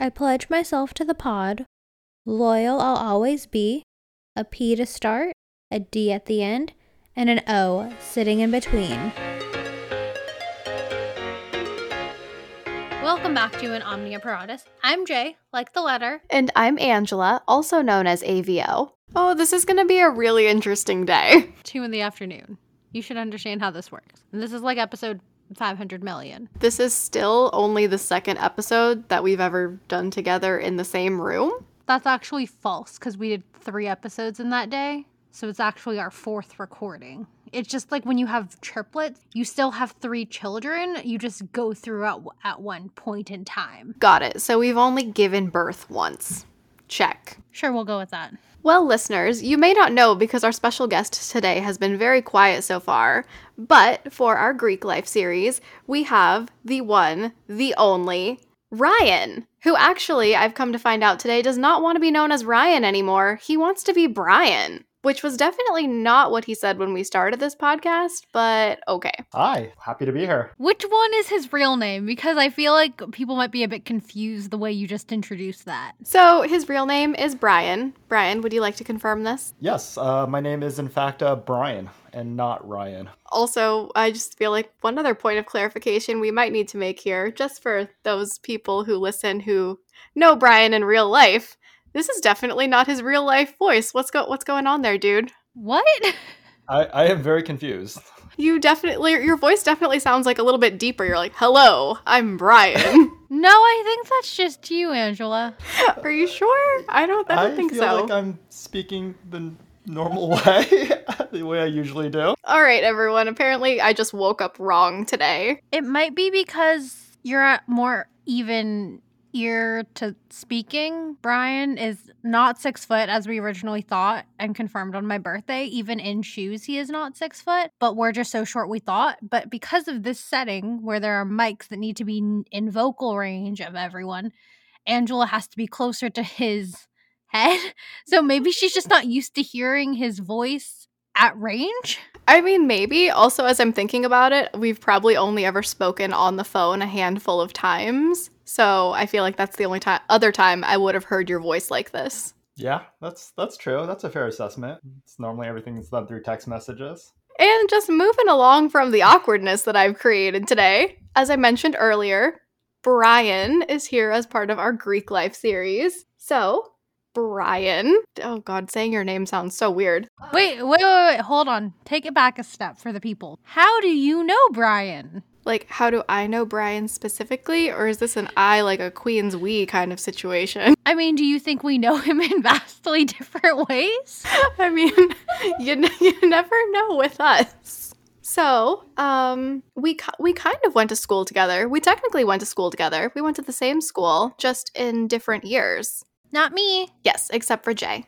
I pledge myself to the pod. Loyal I'll always be. A P to start, a D at the end, and an O sitting in between. Welcome back to In Omnia Paratus. I'm Jay, like the letter. And I'm Angela, also known as AVO. Oh, this is going to be a really interesting day. Two in the afternoon. You should understand how this works. And this is like episode 500 million. This is still only the second episode that we've ever done together in the same room. That's actually false because we did three episodes in that day. So it's actually our fourth recording. It's just like when you have triplets, you still have three children. You just go through at, at one point in time. Got it. So we've only given birth once. Check. Sure, we'll go with that. Well, listeners, you may not know because our special guest today has been very quiet so far, but for our Greek life series, we have the one, the only, Ryan, who actually, I've come to find out today, does not want to be known as Ryan anymore. He wants to be Brian which was definitely not what he said when we started this podcast, but okay. Hi, happy to be here. Which one is his real name? Because I feel like people might be a bit confused the way you just introduced that. So, his real name is Brian. Brian, would you like to confirm this? Yes, uh, my name is in fact uh, Brian and not Ryan. Also, I just feel like one other point of clarification we might need to make here, just for those people who listen who know Brian in real life this is definitely not his real life voice. What's go what's going on there, dude? What? I, I am very confused. You definitely your voice definitely sounds like a little bit deeper. You're like, "Hello, I'm Brian." no, I think that's just you, Angela. Are you sure? I don't. I don't I think feel so. Like I'm speaking the normal way, the way I usually do. All right, everyone. Apparently, I just woke up wrong today. It might be because you're at more even ear to speaking, Brian is not six foot as we originally thought and confirmed on my birthday. Even in shoes, he is not six foot, but we're just so short we thought. But because of this setting where there are mics that need to be in vocal range of everyone, Angela has to be closer to his head. So maybe she's just not used to hearing his voice at range? I mean, maybe. Also, as I'm thinking about it, we've probably only ever spoken on the phone a handful of times. So I feel like that's the only time other time I would have heard your voice like this. Yeah, that's that's true. That's a fair assessment. It's normally everything's done through text messages. And just moving along from the awkwardness that I've created today, as I mentioned earlier, Brian is here as part of our Greek life series. So, Brian. Oh god, saying your name sounds so weird. Wait, wait, wait, wait, hold on. Take it back a step for the people. How do you know Brian? Like, how do I know Brian specifically, or is this an I like a Queen's We kind of situation? I mean, do you think we know him in vastly different ways? I mean, you you never know with us. So, um, we we kind of went to school together. We technically went to school together. We went to the same school, just in different years. Not me. Yes, except for Jay,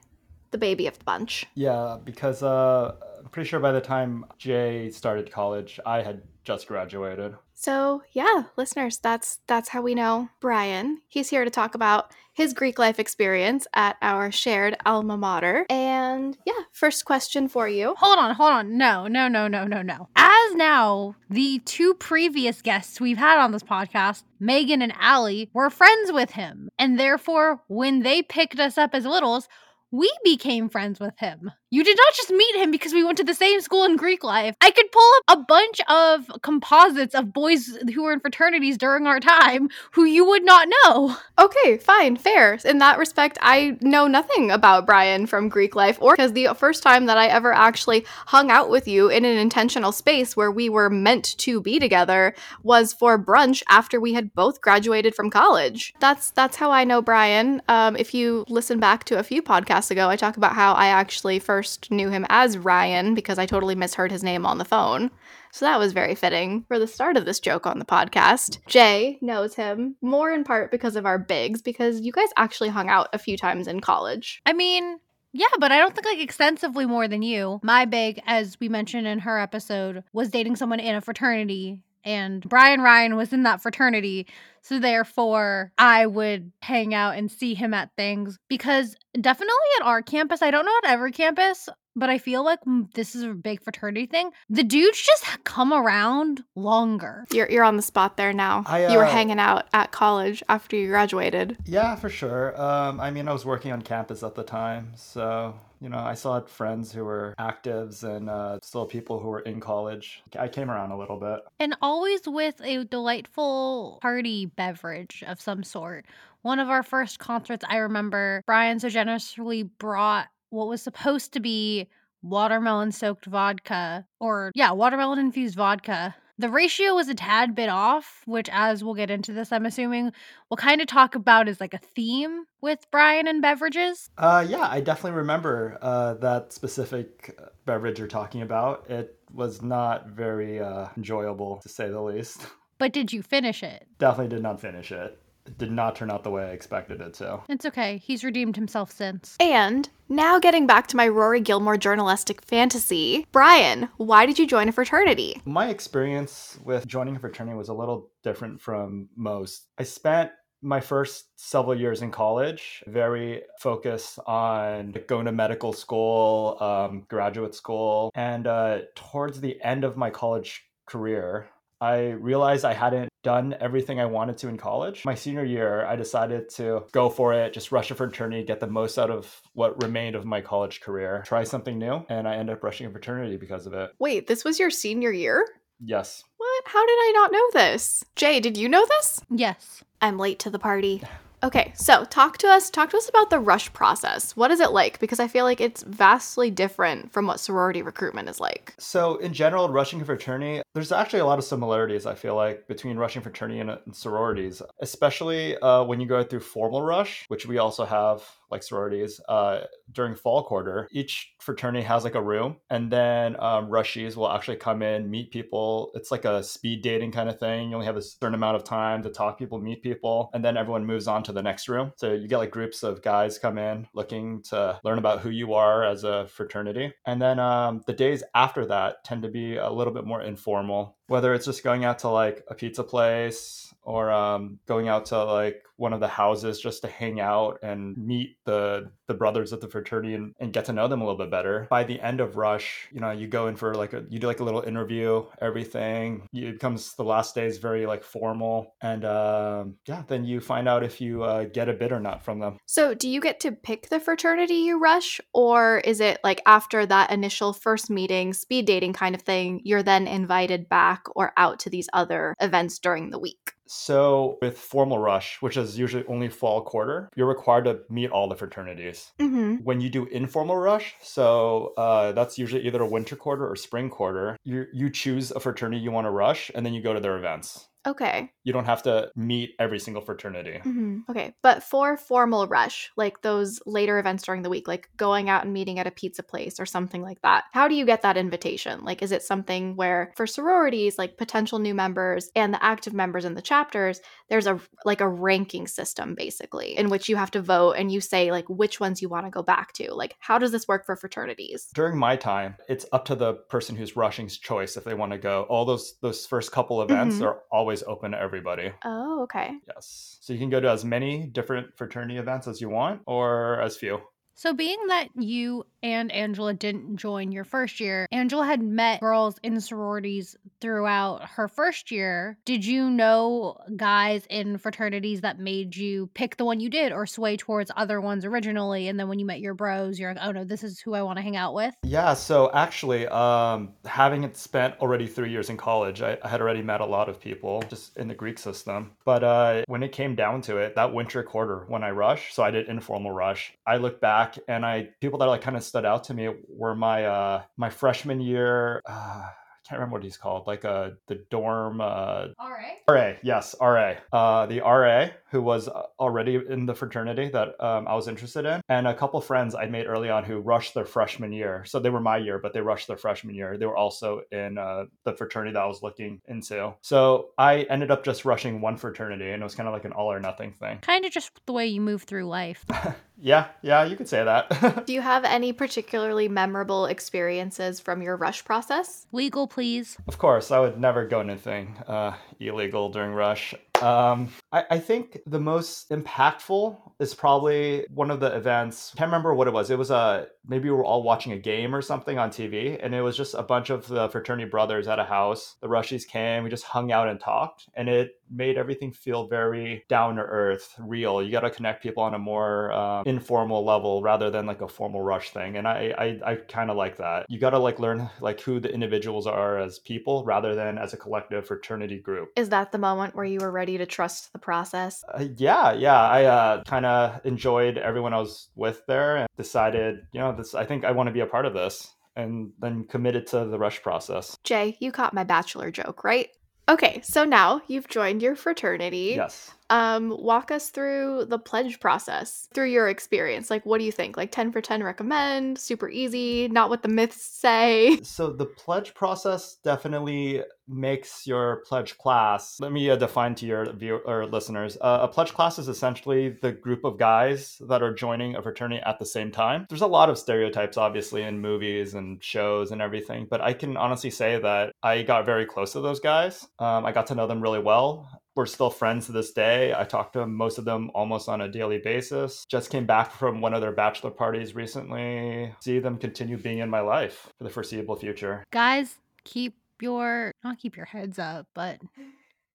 the baby of the bunch. Yeah, because uh, I'm pretty sure by the time Jay started college, I had just graduated. So, yeah, listeners, that's that's how we know Brian. He's here to talk about his Greek life experience at our shared alma mater. And yeah, first question for you. Hold on, hold on. No, no, no, no, no, no. As now, the two previous guests we've had on this podcast, Megan and Allie, were friends with him. And therefore, when they picked us up as littles, we became friends with him. You did not just meet him because we went to the same school in Greek life. I could pull up a bunch of composites of boys who were in fraternities during our time who you would not know. Okay, fine, fair. In that respect, I know nothing about Brian from Greek life, or because the first time that I ever actually hung out with you in an intentional space where we were meant to be together was for brunch after we had both graduated from college. That's that's how I know Brian. Um, if you listen back to a few podcasts ago, I talk about how I actually first first knew him as Ryan because I totally misheard his name on the phone. So that was very fitting for the start of this joke on the podcast. Jay knows him more in part because of our bigs, because you guys actually hung out a few times in college. I mean, yeah, but I don't think like extensively more than you. My big, as we mentioned in her episode, was dating someone in a fraternity and Brian Ryan was in that fraternity. So therefore, I would hang out and see him at things because definitely at our campus, I don't know at every campus, but I feel like mm, this is a big fraternity thing. The dudes just come around longer. You're, you're on the spot there now. I, you were uh, hanging out at college after you graduated. Yeah, for sure. Um, I mean, I was working on campus at the time, so you know, I still had friends who were actives and uh, still people who were in college. I came around a little bit. And always with a delightful party beverage of some sort. One of our first concerts, I remember Brian so generously brought what was supposed to be watermelon soaked vodka, or yeah, watermelon infused vodka. The ratio was a tad bit off, which, as we'll get into this, I'm assuming we'll kind of talk about as like a theme with Brian and beverages. Uh, yeah, I definitely remember uh, that specific uh, beverage you're talking about. It was not very uh, enjoyable, to say the least. But did you finish it? definitely did not finish it. It did not turn out the way I expected it to. It's okay. He's redeemed himself since. And now getting back to my Rory Gilmore journalistic fantasy. Brian, why did you join a fraternity? My experience with joining a fraternity was a little different from most. I spent my first several years in college very focused on going to medical school, um, graduate school, and uh, towards the end of my college career, I realized I hadn't done everything I wanted to in college. My senior year, I decided to go for it, just rush a fraternity, get the most out of what remained of my college career, try something new, and I ended up rushing a fraternity because of it. Wait, this was your senior year? Yes. What? How did I not know this? Jay, did you know this? Yes. I'm late to the party. Okay, so talk to us, talk to us about the rush process. What is it like? Because I feel like it's vastly different from what sorority recruitment is like. So, in general, rushing fraternity, there's actually a lot of similarities, I feel like, between rushing fraternity and, and sororities, especially uh, when you go through formal rush, which we also have like sororities uh, during fall quarter. Each fraternity has like a room, and then um, rushies will actually come in, meet people. It's like a speed dating kind of thing. You only have a certain amount of time to talk people, meet people, and then everyone moves on to the next room. So you get like groups of guys come in looking to learn about who you are as a fraternity, and then um, the days after that tend to be a little bit more informal. Whether it's just going out to like a pizza place or um, going out to like one of the houses just to hang out and meet the the brothers of the fraternity and, and get to know them a little bit better. By the end of Rush, you know, you go in for like a you do like a little interview, everything. It becomes the last day is very like formal, and um, yeah, then you find out if you uh, get a bid or not from them. So, do you get to pick the fraternity you rush, or is it like after that initial first meeting, speed dating kind of thing, you're then invited back or out to these other events during the week? So with formal rush, which is usually only fall quarter, you're required to meet all the fraternities. Mm-hmm. When you do informal rush, so uh, that's usually either a winter quarter or spring quarter. You you choose a fraternity you want to rush, and then you go to their events. Okay. You don't have to meet every single fraternity. hmm Okay. But for formal rush, like those later events during the week, like going out and meeting at a pizza place or something like that, how do you get that invitation? Like, is it something where for sororities, like potential new members and the active members in the chapters, there's a like a ranking system basically in which you have to vote and you say like which ones you want to go back to? Like, how does this work for fraternities? During my time, it's up to the person who's rushing's choice if they want to go. All those those first couple events Mhm. are always open to everybody. Oh, okay. Yes. So you can go to as many different fraternity events as you want or as few. So, being that you and Angela didn't join your first year, Angela had met girls in sororities throughout her first year. Did you know guys in fraternities that made you pick the one you did or sway towards other ones originally? And then when you met your bros, you're like, oh no, this is who I want to hang out with? Yeah, so actually, um, having spent already three years in college, I, I had already met a lot of people just in the Greek system. But uh, when it came down to it, that winter quarter when I rushed, so I did informal rush. I look back and I people that are like kind of stood out to me were my uh, my freshman year. Uh, I can't remember what he's called, like uh, the dorm uh, All right. RA, yes, RA. Uh, the RA who was uh, already in the fraternity that um, I was interested in, and a couple friends I made early on who rushed their freshman year. So they were my year, but they rushed their freshman year. They were also in uh, the fraternity that I was looking into. So I ended up just rushing one fraternity, and it was kind of like an all or nothing thing. Kind of just the way you move through life. Yeah, yeah, you could say that. Do you have any particularly memorable experiences from your rush process? Legal, please. of course, I would never go anything uh, illegal during rush. Um, I, I think the most impactful is probably one of the events. Can't remember what it was. It was a maybe we were all watching a game or something on TV, and it was just a bunch of the fraternity brothers at a house. The Rushies came, we just hung out and talked, and it made everything feel very down to earth, real. You got to connect people on a more um, informal level rather than like a formal rush thing, and I I, I kind of like that. You got to like learn like who the individuals are as people rather than as a collective fraternity group. Is that the moment where you were ready to trust the process? Uh, yeah, yeah. I uh, kind of enjoyed everyone I was with there and decided, you know, this. I think I want to be a part of this and then committed to the rush process. Jay, you caught my bachelor joke, right? Okay, so now you've joined your fraternity. Yes. Um, walk us through the pledge process through your experience. Like, what do you think? Like, 10 for 10 recommend, super easy, not what the myths say. So, the pledge process definitely makes your pledge class. Let me uh, define to your viewer or listeners. Uh, a pledge class is essentially the group of guys that are joining a fraternity at the same time. There's a lot of stereotypes, obviously, in movies and shows and everything, but I can honestly say that I got very close to those guys. Um, I got to know them really well we're still friends to this day. I talk to most of them almost on a daily basis. Just came back from one of their bachelor parties recently. See them continue being in my life for the foreseeable future. Guys, keep your not keep your heads up, but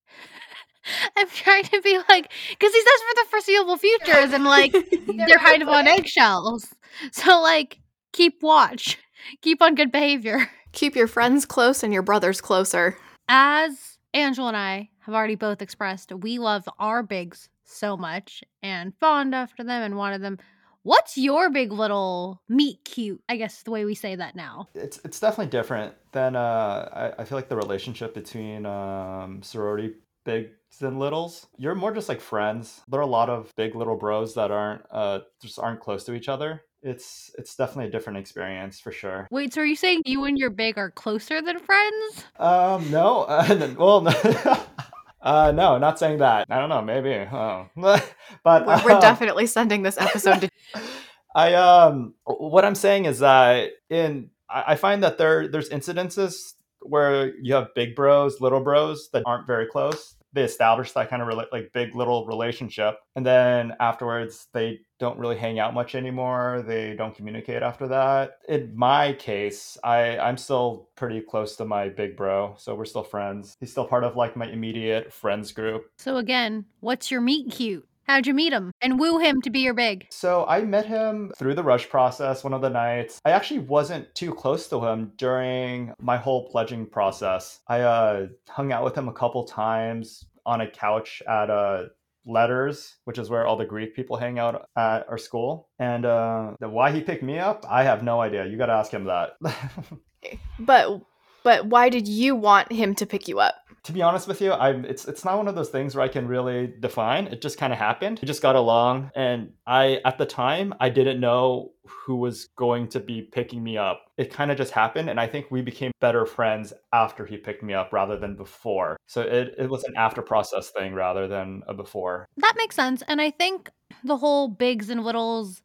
I'm trying to be like because he says for the foreseeable future, and like they're kind of on eggshells. So like keep watch, keep on good behavior. Keep your friends close and your brothers closer. As Angela and I have already both expressed we love our bigs so much and fond after them and wanted them. What's your big little meet cute? I guess the way we say that now. It's it's definitely different than uh I, I feel like the relationship between um sorority bigs and littles. You're more just like friends. There are a lot of big little bros that aren't uh just aren't close to each other it's it's definitely a different experience for sure. Wait, so are you saying you and your big are closer than friends? Um, no. Uh, well, no. Uh, no, not saying that. I don't know, maybe. Oh. but we're, we're um, definitely sending this episode to. I um, what I'm saying is that in I find that there there's incidences where you have big bros, little bros that aren't very close, they establish that kind of like big little relationship and then afterwards they don't really hang out much anymore they don't communicate after that. In my case i i'm still pretty close to my big bro so we're still friends. He's still part of like my immediate friends group. So again what's your meet cute How'd you meet him and woo him to be your big? So I met him through the rush process one of the nights. I actually wasn't too close to him during my whole pledging process. I uh, hung out with him a couple times on a couch at uh, Letters, which is where all the Greek people hang out at our school. And uh, why he picked me up, I have no idea. You got to ask him that. but but why did you want him to pick you up? To be honest with you, I'm it's it's not one of those things where I can really define. It just kind of happened. We just got along and I at the time I didn't know who was going to be picking me up. It kind of just happened and I think we became better friends after he picked me up rather than before. So it it was an after process thing rather than a before. That makes sense and I think the whole bigs and littles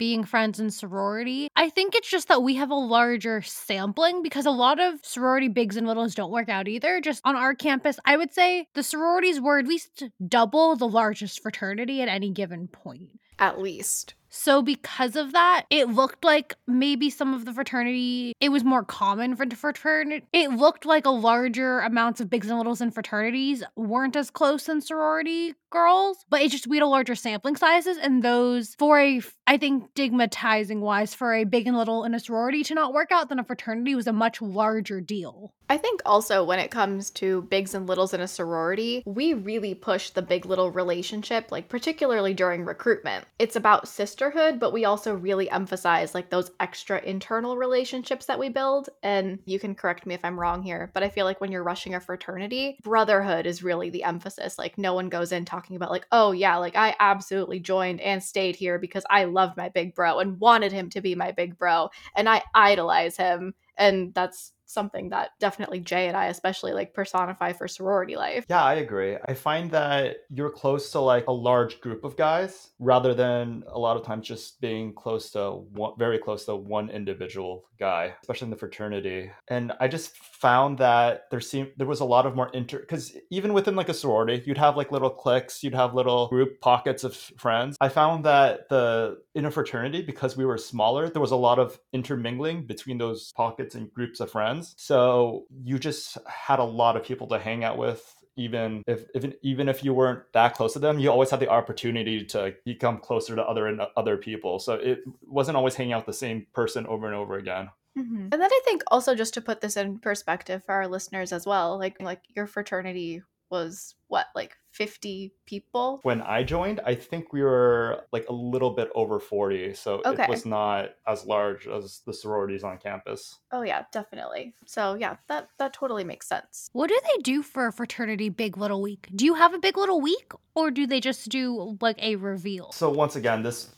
being friends in sorority. I think it's just that we have a larger sampling because a lot of sorority bigs and littles don't work out either. Just on our campus, I would say the sororities were at least double the largest fraternity at any given point. At least. So, because of that, it looked like maybe some of the fraternity, it was more common for fraternity. It looked like a larger amounts of bigs and littles in fraternities weren't as close in sorority girls, but it just, we had a larger sampling sizes. And those, for a, I think, stigmatizing wise, for a big and little in a sorority to not work out than a fraternity was a much larger deal. I think also when it comes to bigs and littles in a sorority, we really push the big little relationship, like particularly during recruitment. It's about sisterhood, but we also really emphasize like those extra internal relationships that we build. And you can correct me if I'm wrong here, but I feel like when you're rushing a fraternity, brotherhood is really the emphasis. Like no one goes in talking about like, oh yeah, like I absolutely joined and stayed here because I loved my big bro and wanted him to be my big bro and I idolize him and that's something that definitely Jay and I especially like personify for sorority life. Yeah, I agree. I find that you're close to like a large group of guys rather than a lot of times just being close to one, very close to one individual guy, especially in the fraternity. And I just found that there seemed there was a lot of more inter because even within like a sorority, you'd have like little cliques, you'd have little group pockets of friends. I found that the in a fraternity because we were smaller, there was a lot of intermingling between those pockets and groups of friends. So you just had a lot of people to hang out with even if, if even if you weren't that close to them, you always had the opportunity to become closer to other and other people. So it wasn't always hanging out with the same person over and over again. Mm-hmm. And then I think also just to put this in perspective for our listeners as well, like like your fraternity was what like 50 people? When i joined i think we were like a little bit over 40 so okay. it was not as large as the sororities on campus. Oh yeah definitely. So yeah that that totally makes sense. What do they do for a fraternity big little week? Do you have a big little week or do they just do like a reveal? So once again this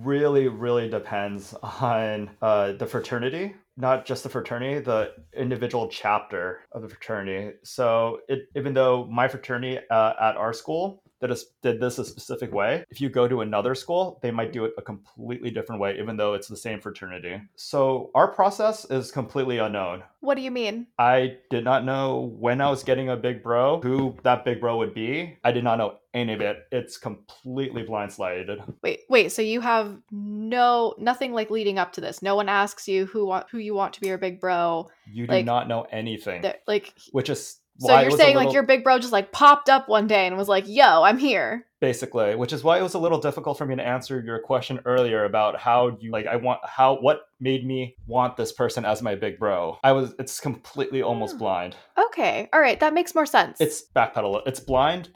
really really depends on uh, the fraternity not just the fraternity, the individual chapter of the fraternity. So it, even though my fraternity uh, at our school did, a, did this a specific way, if you go to another school, they might do it a completely different way, even though it's the same fraternity. So our process is completely unknown. What do you mean? I did not know when I was getting a big bro who that big bro would be. I did not know any of it. It's completely blindsided. Wait, wait. So you have no nothing like leading up to this. No one asks you who want who you want to be your big bro. You do like, not know anything. like which is so you're saying little... like your big bro just like popped up one day and was like, "Yo, I'm here." Basically, which is why it was a little difficult for me to answer your question earlier about how you like I want how what made me want this person as my big bro. I was it's completely almost hmm. blind. Okay. All right, that makes more sense. It's backpedal. It's blind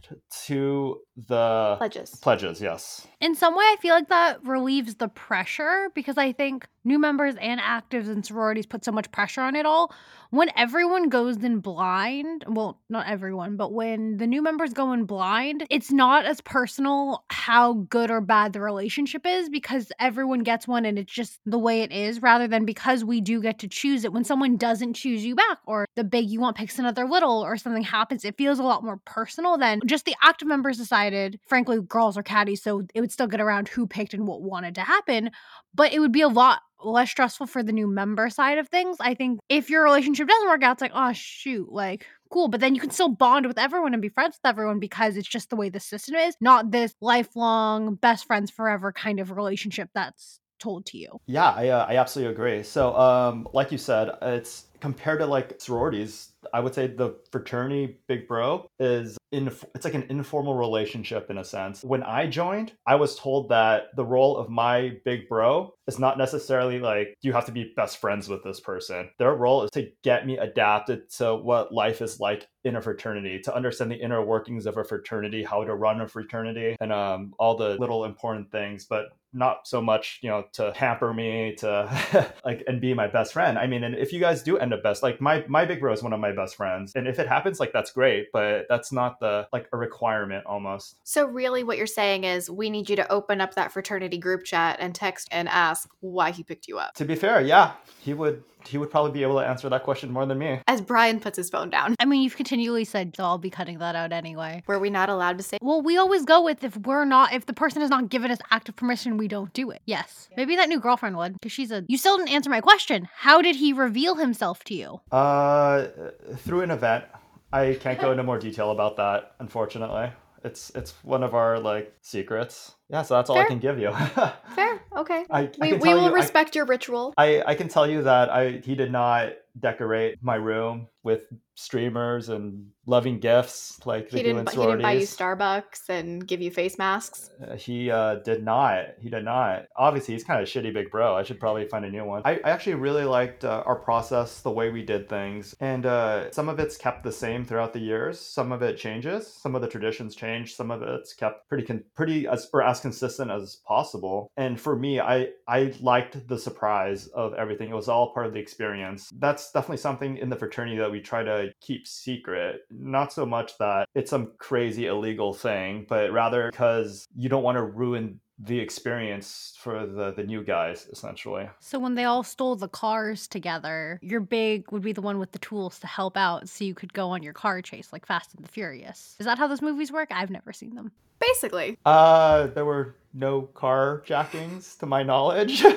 to the pledges. Pledges, yes. In some way I feel like that relieves the pressure because I think new members and actives and sororities put so much pressure on it all. When everyone goes in blind, well, not everyone, but when the new members go in blind, it's not as personal how good or bad the relationship is because everyone gets one and it's just the way it is rather than because we do get to choose it. When someone doesn't choose you back or the big you want picks another little or something happens, it feels a lot more personal than just the active members decided. Frankly, girls are caddies, so it would still get around who picked and what wanted to happen, but it would be a lot less stressful for the new member side of things. I think if your relationship doesn't work out, it's like, oh shoot, like cool. But then you can still bond with everyone and be friends with everyone because it's just the way the system is, not this lifelong best friends forever kind of relationship that's told to you. Yeah, I, uh, I absolutely agree. So, um, like you said, it's compared to like sororities, I would say the fraternity big bro is in it's like an informal relationship in a sense. When I joined, I was told that the role of my big bro is not necessarily like you have to be best friends with this person. Their role is to get me adapted to what life is like in a fraternity, to understand the inner workings of a fraternity, how to run a fraternity, and um, all the little important things. But not so much, you know, to hamper me to like and be my best friend. I mean, and if you guys do end up best, like my my big bro is one of my best friends, and if it happens, like that's great, but that's not the like a requirement almost. So really, what you're saying is we need you to open up that fraternity group chat and text and ask why he picked you up. To be fair, yeah, he would he would probably be able to answer that question more than me. As Brian puts his phone down. I mean, you've continually said so I'll be cutting that out anyway. Were we not allowed to say? Well, we always go with if we're not, if the person has not given us active permission, we don't do it. Yes. Yeah. Maybe that new girlfriend would, because she's a. You still didn't answer my question. How did he reveal himself to you? Uh, through an event. I can't go into more detail about that, unfortunately. It's it's one of our like secrets. Yeah, so that's all Fair. I can give you. Fair. Okay. I, we, we will you, respect I, your ritual. I, I can tell you that I he did not decorate my room with streamers and loving gifts like he didn't, he didn't buy you Starbucks and give you face masks. Uh, he uh, did not. He did not. Obviously, he's kind of a shitty big bro. I should probably find a new one. I, I actually really liked uh, our process, the way we did things, and uh, some of it's kept the same throughout the years. Some of it changes. Some of the traditions change. Some of it's kept pretty con- pretty as or as consistent as possible. And for me, I I liked the surprise of everything. It was all part of the experience. That's definitely something in the fraternity that we try to keep secret. Not so much that it's some crazy illegal thing, but rather because you don't want to ruin the experience for the the new guys essentially. So when they all stole the cars together, your big would be the one with the tools to help out so you could go on your car chase like Fast and the Furious. Is that how those movies work? I've never seen them. Basically. Uh there were no car jackings to my knowledge.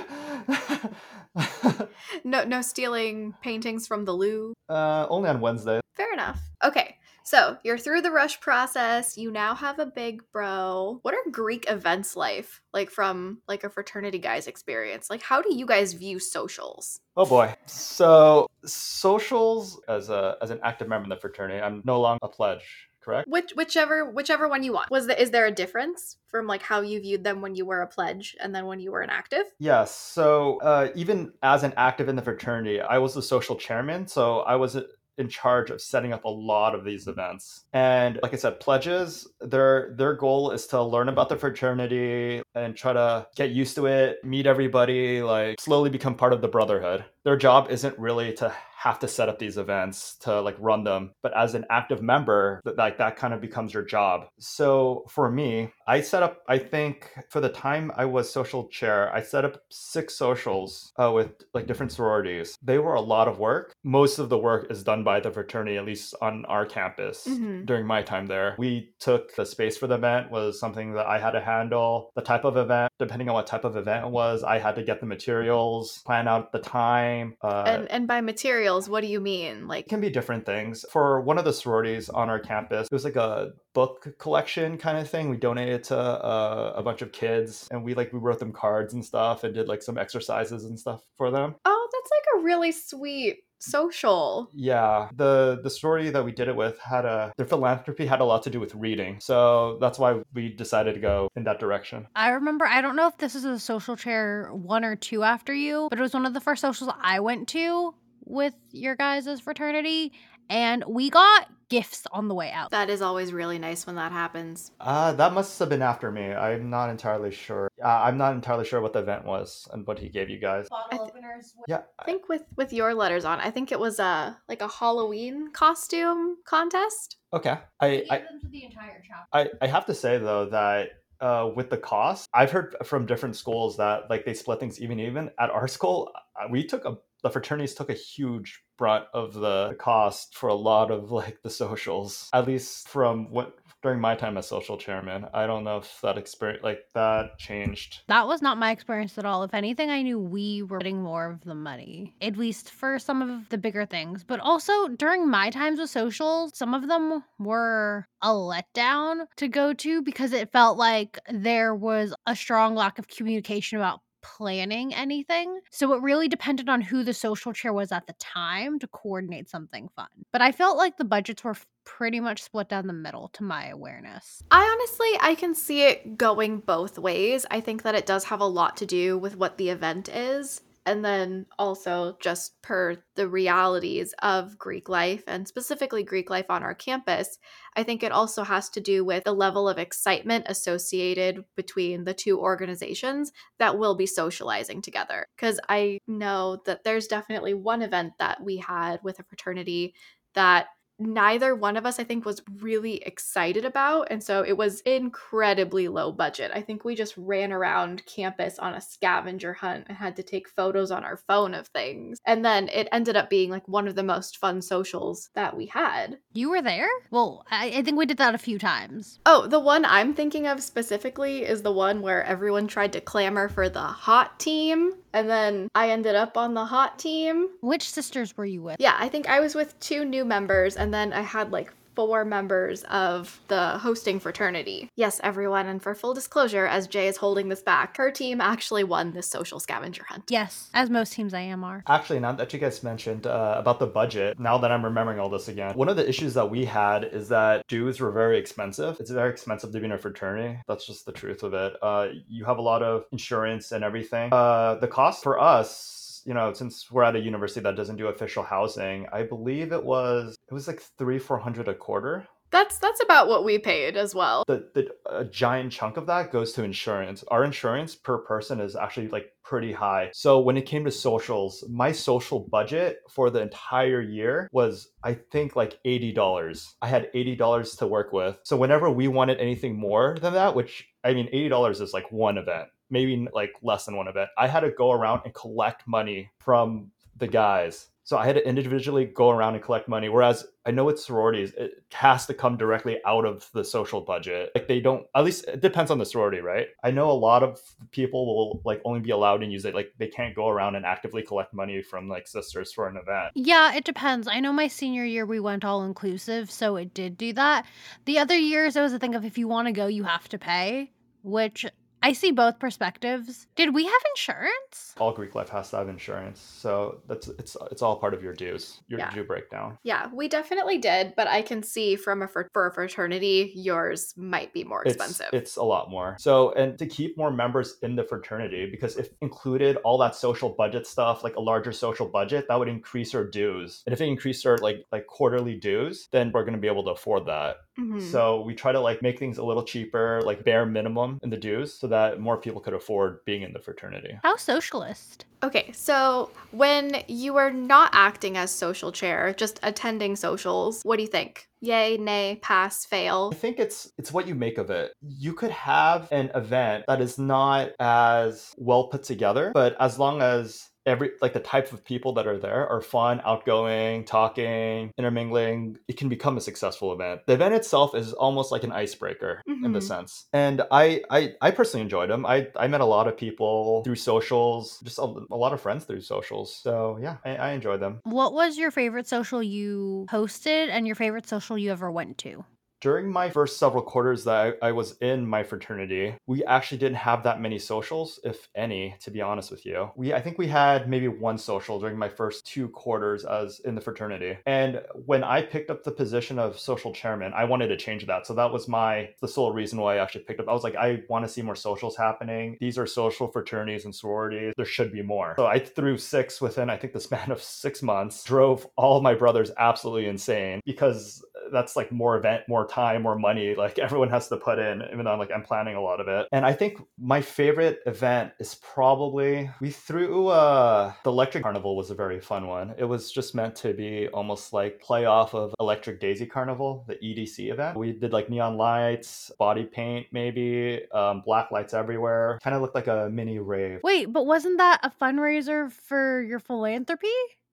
no no stealing paintings from the Louvre. Uh only on Wednesday. Fair enough. Okay. So you're through the rush process. You now have a big bro. What are Greek events life like from like a fraternity guy's experience? Like how do you guys view socials? Oh boy. So socials as a as an active member in the fraternity, I'm no longer a pledge correct? Which whichever whichever one you want. Was the, is there a difference from like how you viewed them when you were a pledge and then when you were an active? Yes. So uh, even as an active in the fraternity, I was the social chairman. So I was in charge of setting up a lot of these events. And like I said, pledges, their their goal is to learn about the fraternity and try to get used to it, meet everybody, like slowly become part of the brotherhood. Their job isn't really to have to set up these events to like run them. But as an active member that like that kind of becomes your job. So for me i set up i think for the time i was social chair i set up six socials uh, with like different sororities. They were a lot of work. Most of the work is done by the fraternity at least on our campus mm-hmm. during my time there. We took the space for the event was something that i had to handle. The type of event depending on what type of event it was i had to get the materials plan out the time uh, and and by materials what do you mean? Like it can be different things. For one of the sororities on our campus, it was like a book collection kind of thing. We donated to uh, a bunch of kids and we like we wrote them cards and stuff and did like some exercises and stuff for them. Oh, that's like a really sweet social. Yeah, the the story that we did it with had a their philanthropy had a lot to do with reading, so that's why we decided to go in that direction. I remember I don't know if this is a social chair one or two after you, but it was one of the first socials I went to with your guys' fraternity, and we got gifts on the way out. That is always really nice when that happens. Uh, that must have been after me. I'm not entirely sure. Uh, I'm not entirely sure what the event was and what he gave you guys. Bottle th- openers. Yeah. I think with with your letters on, I think it was a like a Halloween costume contest. Okay. I I, the entire chapter. I I have to say though that uh, with the cost, I've heard from different schools that like they split things even even. At our school, uh, we took a the fraternities took a huge brunt of the cost for a lot of like the socials at least from what during my time as social chairman i don't know if that experience like that changed. That was not my experience at all. If anything i knew we were getting more of the money at least for some of the bigger things. But also during my times with social some of them were a letdown to go to because it felt like there was a strong lack of communication about planning anything. So it really depended on who the social chair was at the time to coordinate something fun. But I felt like the budgets were pretty much split down the middle to my awareness. I honestly I can see it going both ways. I think that it does have a lot to do with what the event is and then also just per the realities of Greek life and specifically Greek life on our campus, I think it also has to do with the level of excitement associated between the two organizations that will be socializing together. Because I know that there's definitely one event that we had with a fraternity that neither one of us I think was really excited about and so it was incredibly low budget. I think we just ran around campus on a scavenger hunt and had to take photos on our phone of things. And then it ended up being like one of the most fun socials that we had. You were there? Well, I, I think we did that a few times. Oh, the one I'm thinking of specifically is the one where everyone tried to clamor for the hot team and then I ended up on the hot team. Which sisters were you with? Yeah, I think I was with two new members, and then I had like four members of the hosting fraternity. Yes, everyone, and for full disclosure, as Jay is holding this back, her team actually won this social scavenger hunt. Yes, as most teams I am are. Actually, now that you guys mentioned uh, about the budget, now that I'm remembering all this again, one of the issues that we had is that dues were very expensive. It's very expensive to be in a fraternity. That's just the truth of it. Uh, you have a lot of insurance and everything. Uh, the cost for us you know, since we're at a university that doesn't do official housing, I believe it was it was like three, four hundred a quarter That's that's about what we paid as well. The, the a giant chunk of that goes to insurance. Our insurance per person is actually like pretty high. So when it came to socials, my social budget for the entire year was I think like $80. I had $80 to work with. So whenever we wanted anything more than that, which I mean $80 is like one event, maybe like less than one event. I had to go around and collect money from the guys so I had to individually go around and collect money. Whereas I know with sororities, it has to come directly out of the social budget. Like they don't, at least it depends on the sorority, right? I know a lot of people will like only be allowed and use it. Like they can't go around and actively collect money from like sisters for an event. Yeah, it depends. I know my senior year we went all inclusive, so it did do that. The other years it was a thing of if you want to go, you have to pay, which I see both perspectives. Did we have insurance? All Greek life has to have insurance, so that's it's it's all part of your dues, your Yeah. due breakdown. Yeah, we definitely did, but I can see from a fr- for a fraternity, yours might be more expensive. it's a lot more. So, and to keep more members in the fraternity, because if included all that social budget stuff, like a larger social budget, that would increase our dues. And if it increased our like like quarterly dues, then we're going to be able to afford that. Mhm. So we try to like make things a little cheaper, like bare minimum in the dues, so that more people could afford being in the fraternity. How socialist? Okay, so when you are not acting as social chair, just attending socials, what do you think? Yay, nay, pass, fail? I think it's it's what you make of it. You could have an event that is not as well put together, but as long as every like the type of people that are there are fun, outgoing, talking, intermingling, it can become a successful event. The event itself is almost like an icebreaker in the Mhm. sense. And I, I I personally enjoyed them. I I met a lot of people through socials, just a, a lot of friends through socials. So yeah, I, I enjoyed them. What was your favorite social you hosted and your favorite social you ever went to? During my first several quarters that I, I was in my fraternity, we actually didn't have that many socials, if any, to be honest with you. We I think we had maybe one social during my first two quarters as in the fraternity. And when I picked up the position of social chairman, I wanted to change that. So that was my the sole reason why I actually picked up. I was like, I want to see more socials happening. These are social fraternities and sororities. There should be more. So I threw six within I think the span of six months, drove all my brothers absolutely insane because that's like more event, more time, more money. Like everyone has to put in, even though I'm like I'm planning a lot of it. And I think my favorite event is probably we threw uh the Electric Carnival was a very fun one. It was just meant to be almost like play off of Electric Daisy Carnival, the EDC event. We did like neon lights, body paint, maybe um, black lights everywhere. Kind of looked like a mini rave. Wait, but wasn't that a fundraiser for your philanthropy?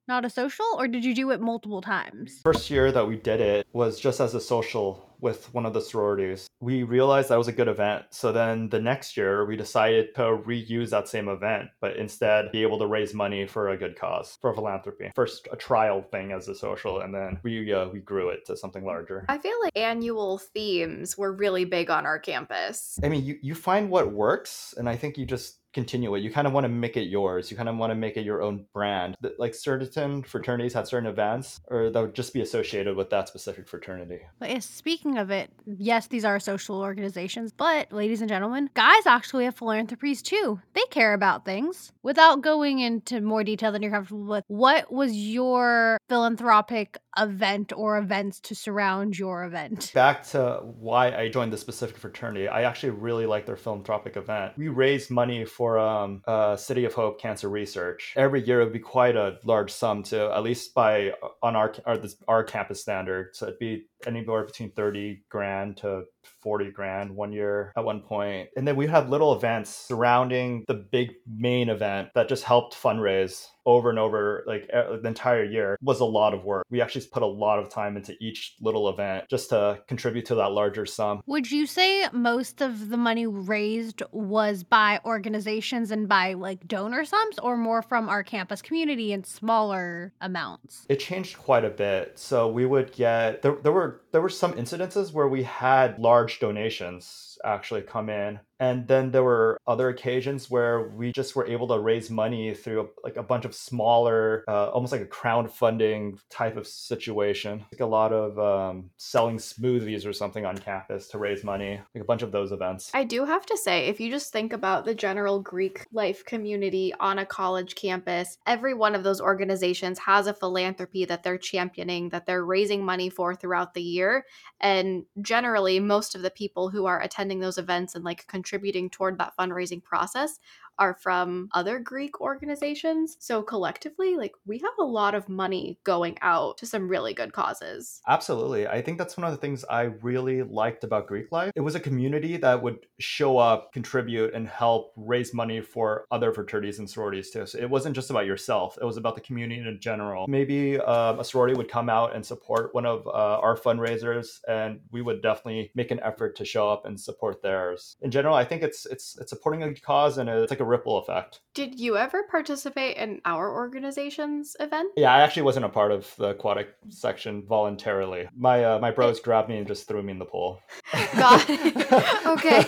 Not a social? Or did you do it multiple times? First year that we did it was just as a social with one of the sororities. We realized that was a good event. So then the next year we decided to reuse that same event, but instead be able to raise money for a good cause, for philanthropy. First a trial thing as a social and then we uh, we grew it to something larger. I feel like annual themes were really big on our campus. I mean, you, you find what works, and I think you just continue it. You kind of want to make it yours. You kind of want to make it your own brand. Like certain fraternities had certain events, or that would just be associated with that specific fraternity. But speaking of it, yes, these are social organizations, but ladies and gentlemen, guys actually have philanthropies too. They care about things. Without going into more detail than you're comfortable with, what was your philanthropic event or events to surround your event? Back to why I joined the specific fraternity, I actually really like their philanthropic event. We raised money for um, uh, City of Hope cancer research. Every year it would be quite a large sum to at least by on our our, this, our campus standard. So it'd be anywhere between thirty grand to 40 grand one year at one point. And then we had little events surrounding the big main event that just helped fundraise over and over like the entire year was a lot of work. We actually put a lot of time into each little event just to contribute to that larger sum. Would you say most of the money raised was by organizations and by like donor sums or more from our campus community in smaller amounts? It changed quite a bit. So we would get there, there were there were some incidences where we had large donations actually come in. And then there were other occasions where we just were able to raise money through like a bunch of smaller uh, almost like a crowdfunding type of situation. Like a lot of um, selling smoothies or something on campus to raise money. Like a bunch of those events. I do have to say, if you just think about the general Greek life community on a college campus, every one of those organizations has a philanthropy that they're championing, that they're raising money for throughout the year. And generally, most of the people who are attending those events and like contributing toward that fundraising process are from other Greek organizations. So collectively, like we have a lot of money going out to some really good causes. Absolutely. I think that's one of the things I really liked about Greek life. It was a community that would show up, contribute, and help raise money for other fraternities and sororities too. So it wasn't just about yourself, it was about the community in general. Maybe um, a sorority would come out and support one of uh, our fundraisers, and we would definitely make an effort to show up and support theirs. In general, I think it's it's it's supporting a cause and it's like a ripple effect. Did you ever participate in our organization's event? Yeah, I actually wasn't a part of the aquatic section voluntarily. My uh, my bros grabbed me and just threw me in the pool. Got it. okay.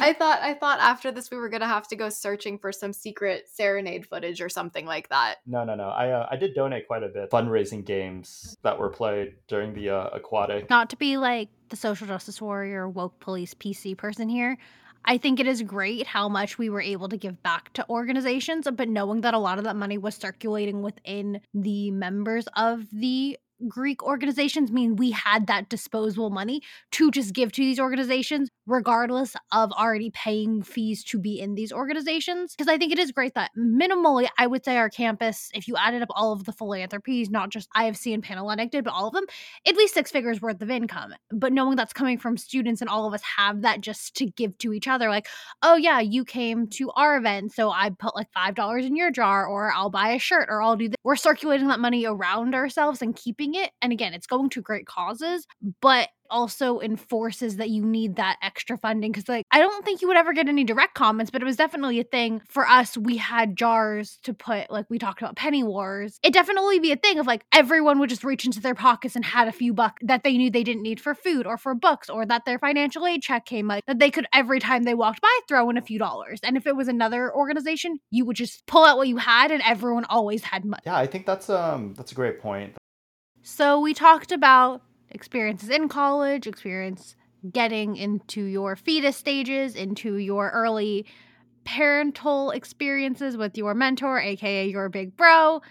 I thought I thought after this we were gonna have to go searching for some secret serenade footage or something like that. No, no, no. I uh, I did donate quite a bit fundraising games that were played during the uh, aquatic. Not to be like the social justice warrior, woke police, PC person here. I think it is great how much we were able to give back to organizations, but knowing that a lot of that money was circulating within the members of the Greek organizations mean we had that disposable money to just give to these organizations, regardless of already paying fees to be in these organizations. Because I think it is great that minimally, I would say our campus, if you added up all of the philanthropies, not just IFC and Panhellenic did, but all of them, at least six figures worth of income. But knowing that's coming from students and all of us have that just to give to each other, like, oh yeah, you came to our event, so I put like $5 in your jar, or I'll buy a shirt, or I'll do this. We're circulating that money around ourselves and keeping it. And again, it's going to great causes, but also enforces that you need that extra funding because like i don't think you would ever get any direct comments but it was definitely a thing for us we had jars to put like we talked about penny wars it definitely be a thing of like everyone would just reach into their pockets and had a few bucks that they knew they didn't need for food or for books or that their financial aid check came like that they could every time they walked by throw in a few dollars and if it was another organization you would just pull out what you had and everyone always had money Yeah, I think that's um that's a great point. So we talked about experiences in college, experience getting into your fetus stages, into your early parental experiences with your mentor, aka your big bro,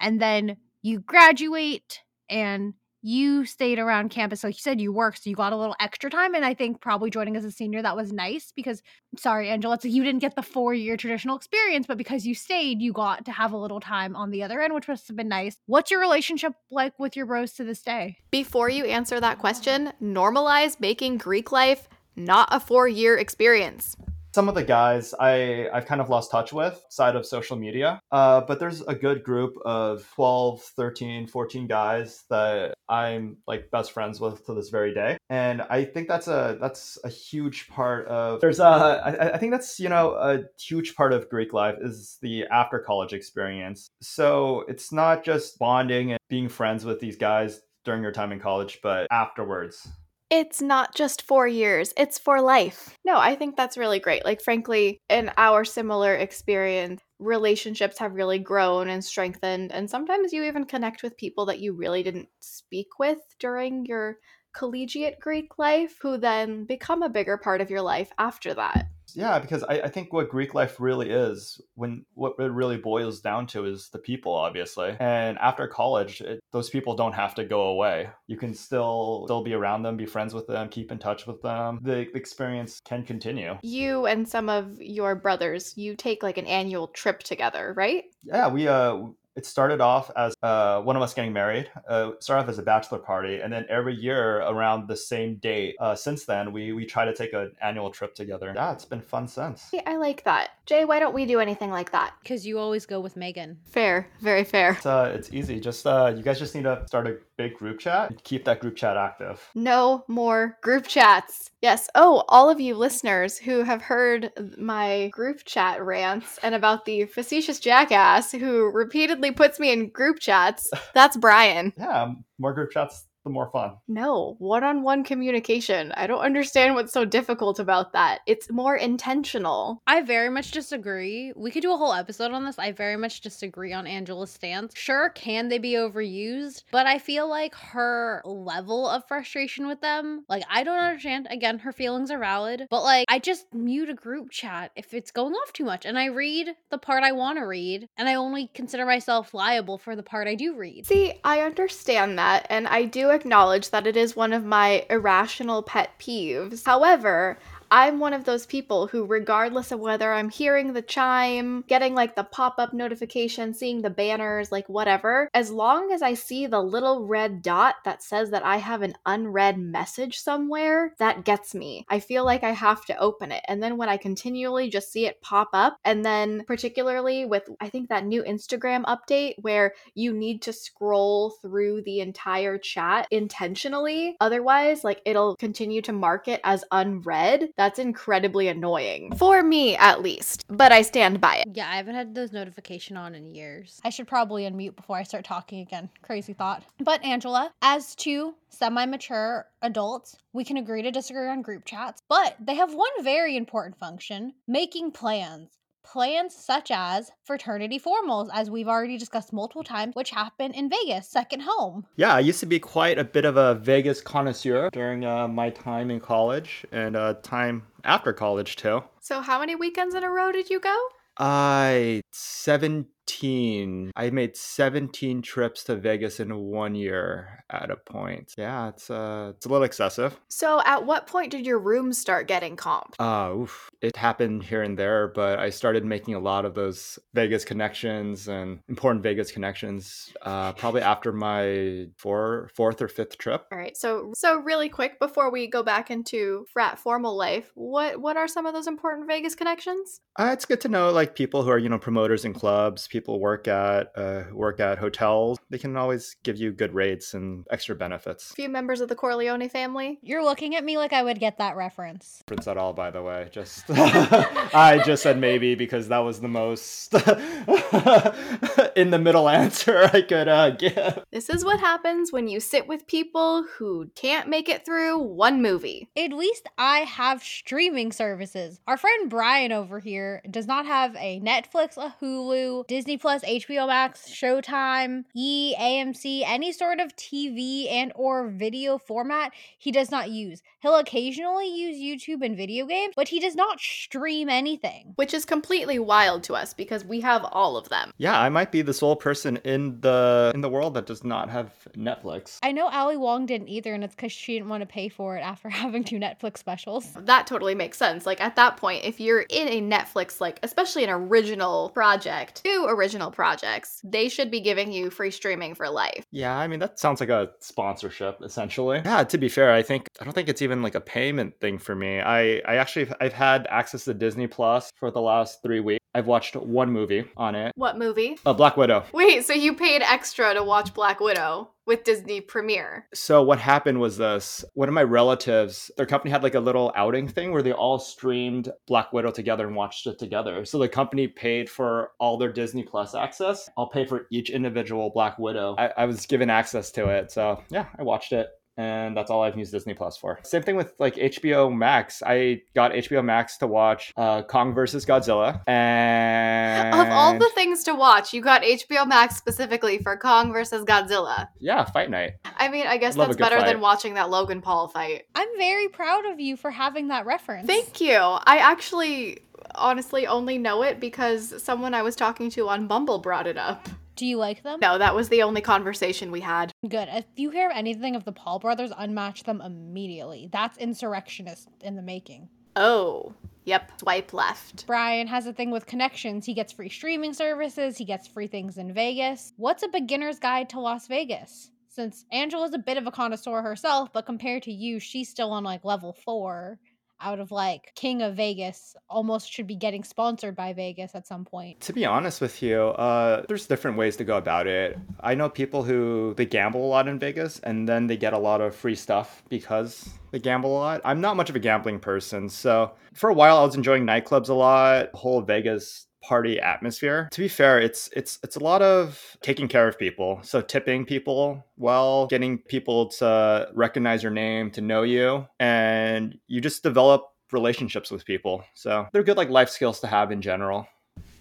and then you graduate and you stayed around campus like you said you worked so you got a little extra time and i think probably joining as a senior that was nice because sorry angela so you didn't get the four year traditional experience but because you stayed you got to have a little time on the other end which must have been nice what's your relationship like with your bros to this day Before you answer that question, normalize making Greek life not a four year experience. Some of the guys I, I've kind of lost touch with side of social media, uh, but there's a good group of 12, 13, 14 guys that I'm like best friends with to this very day. And I think that's a that's a huge part of there's a I, I think that's you know a huge part of Greek life is the after college experience. So it's not just bonding and being friends with these guys during your time in college, but afterwards. It's not just four years, it's for life. No, I think that's really great. Like, frankly, in our similar experience, relationships have really grown and strengthened. And sometimes you even connect with people that you really didn't speak with during your collegiate Greek life, who then become a bigger part of your life after that. Yeah, because I, I think what Greek life really is, when what it really boils down to is the people, obviously. And after college, it, those people don't have to go away. You can still still be around them, be friends with them, keep in touch with them. The experience can continue. You and some of your brothers, you take like an annual trip together, right? Yeah, we uh it started off as uh, one of us getting married. Uh, started off as a bachelor party, and then every year around the same date. Uh, since then, we we try to take an annual trip together. Yeah, it's been fun since. Hey, I like that. Jay, why don't we do anything like that? because you always go with megan Fair, very fair. It's, uh, it's easy. Just uh, you guys just need to start a big group chat. and Keep that group chat active. No more group chats. Yes. Oh, all of you listeners who have heard my group chat rants and about the facetious jackass who repeatedly puts me in group chats, that's Brian. Yeah, more group chats the more fun. No, one on one communication. I don't understand what's so difficult about that. It's more intentional. I very much disagree. We could do a whole episode on this. I very much disagree on Angela's stance. Sure, can they be overused? But I feel like her level of frustration with them, like, I don't understand. Again, her feelings are valid, but like, I just mute a group chat if it's going off too much. And I read the part I want to read, and I only consider myself liable for the part I do read. See, I understand that, and I do acknowledge that it is one of my irrational pet peeves. However, I'm one of those people who, regardless of whether I'm hearing the chime, getting like the pop up notification, seeing the banners, like whatever, as long as I see the little red dot that says that I have an unread message somewhere, that gets me. I feel like I have to open it. And then when I continually just see it pop up, and then particularly with, I think that new Instagram update where you need to scroll through the entire chat intentionally, otherwise, like it'll continue to mark it as unread that's incredibly annoying. For me, at least. But I stand by it. Yeah, I haven't had those notification on in years. I should probably unmute before I start talking again. Crazy thought. But Angela, as two semi-mature adults, we can agree to disagree on group chats, but they have one very important function, making plans plans such as fraternity formals, as we've already discussed multiple times, which happen in Vegas, second home. Yeah, I used to be quite a bit of a Vegas connoisseur during uh, my time in college and uh, time after college, too. So, how many weekends in a row did you go? I 17. I made 17 trips to Vegas in one year at a point. Yeah, it's uh it's a little excessive. So at what point did your rooms start getting comped? Uh oof. It happened here and there, but I started making a lot of those Vegas connections and important Vegas connections uh probably after my four, fourth or fifth trip. All right. So so really quick before we go back into frat formal life, what what are some of those important Vegas connections? Uh, it's good to know like people who are you know promoters in clubs, people work at uh, work at hotels. They can always give you good rates and extra benefits. A few members of the Corleone family. You're looking at me like I would get that reference. Reference at all, by the way. Just I just said maybe because that was the most in the middle answer I could uh, give. This is what happens when you sit with people who can't make it through one movie. At least I have streaming services. Our friend Brian over here does not have a Netflix, a Hulu, Disney Plus, HBO Max, Showtime, E, AMC, any sort of TV and or video format he does not use. He'll occasionally use YouTube and video games, but he does not stream anything. Which is completely wild to us because we have all of them. Yeah, I might be the sole person in the in the world that does not have Netflix. I know Ali Wong didn't either, and it's because she didn't want to pay for it after having two Netflix specials. That totally makes sense. Like at that point, if you're in a Netflix, like especially an original project, two original projects, they should be giving you free streaming for life. Yeah, I mean that sounds like a sponsorship essentially. Yeah, to be fair, I think I don't think it's even like a payment thing for me. I I actually I've had access to Disney Plus for the last 3 weeks. I've watched one movie on it. What movie? A Black Widow. Wait, so you paid extra to watch Black Widow? With Disney Premier. So what happened was this: one of my relatives, their company had like a little outing thing where they all streamed Black Widow together and watched it together. So the company paid for all their Disney Plus access. I'll pay for each individual Black Widow. I, I was given access to it, so yeah, I watched it and that's all I've used Disney Plus for. Same thing with like HBO Max. I got HBO Max to watch uh, Kong versus Godzilla, and of all the things to watch, you got HBO Max specifically for Kong versus Godzilla. Yeah, fight night. I mean, I guess Love that's better fight. than watching that Logan Paul fight. I'm very proud of you for having that reference. Thank you. I actually honestly only know it because someone I was talking to on Bumble brought it up. Do you like them? No, that was the only conversation we had. Good. If you hear anything of the Paul brothers, unmatch them immediately. That's insurrectionist in the making. Oh, Yep, swipe left. Brian has a thing with connections. He gets free streaming services, he gets free things in Vegas. What's a beginner's guide to Las Vegas? Since Angela's a bit of a connoisseur herself, but compared to you, she's still on like level four out of like King of Vegas almost should be getting sponsored by Vegas at some point. To be honest with you, uh, there's different ways to go about it. I know people who they gamble a lot in Vegas and then they get a lot of free stuff because they gamble a lot. I'm not much of a gambling person, so for a while I was enjoying nightclubs a lot. Whole Vegas party atmosphere. To be fair, it's it's it's a lot of taking care of people. So tipping people well, getting people to recognize your name, to know you, and you just develop relationships with people. So they're good like life skills to have in general.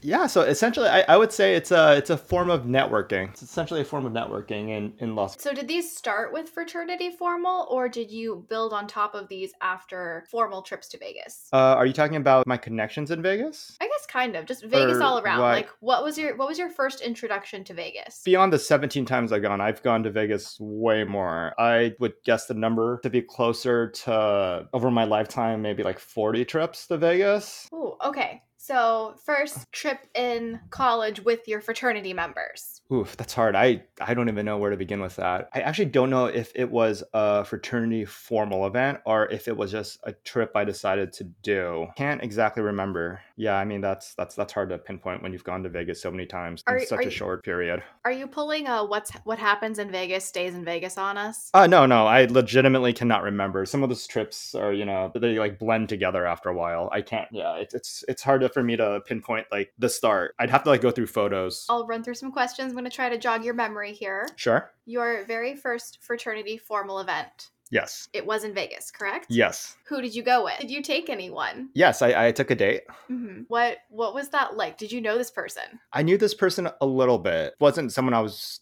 Yeah, so essentially, I, I would say it's a it's a form of networking. It's essentially a form of networking in in Los. So did these start with fraternity formal, or did you build on top of these after formal trips to Vegas? Uh, are you talking about my connections in Vegas? I guess kind of just Vegas Or all around. what- Like, what was your what was your first introduction to Vegas? Beyond the 17 times I've gone, I've gone to Vegas way more. I would guess the number to be closer to over my lifetime, maybe like 40 trips to Vegas. Ooh, okay. So first trip in college with your fraternity members. Oof, that's hard. I I don't even know where to begin with that. I actually don't know if it was a fraternity formal event or if it was just a trip I decided to do. Can't exactly remember. Yeah, I mean that's that's that's hard to pinpoint when you've gone to Vegas so many times Are- in such a you- short period. Are you pulling a what's what happens in Vegas stays in Vegas on us? Uh no, no, I legitimately cannot remember. Some of those trips are, you know, they like blend together after a while. I can't. Yeah, it's it's it's hard to, for me to pinpoint like the start. I'd have to like go through photos. I'll run through some questions. I'm going to try to jog your memory here. Sure. Your very first fraternity formal event. Yes. It was in Vegas, correct? Yes. Who did you go with? Did you take anyone? Yes, I, I took a date. hmm What What was that like? Did you know this person? I knew this person a little bit. wasn't someone I was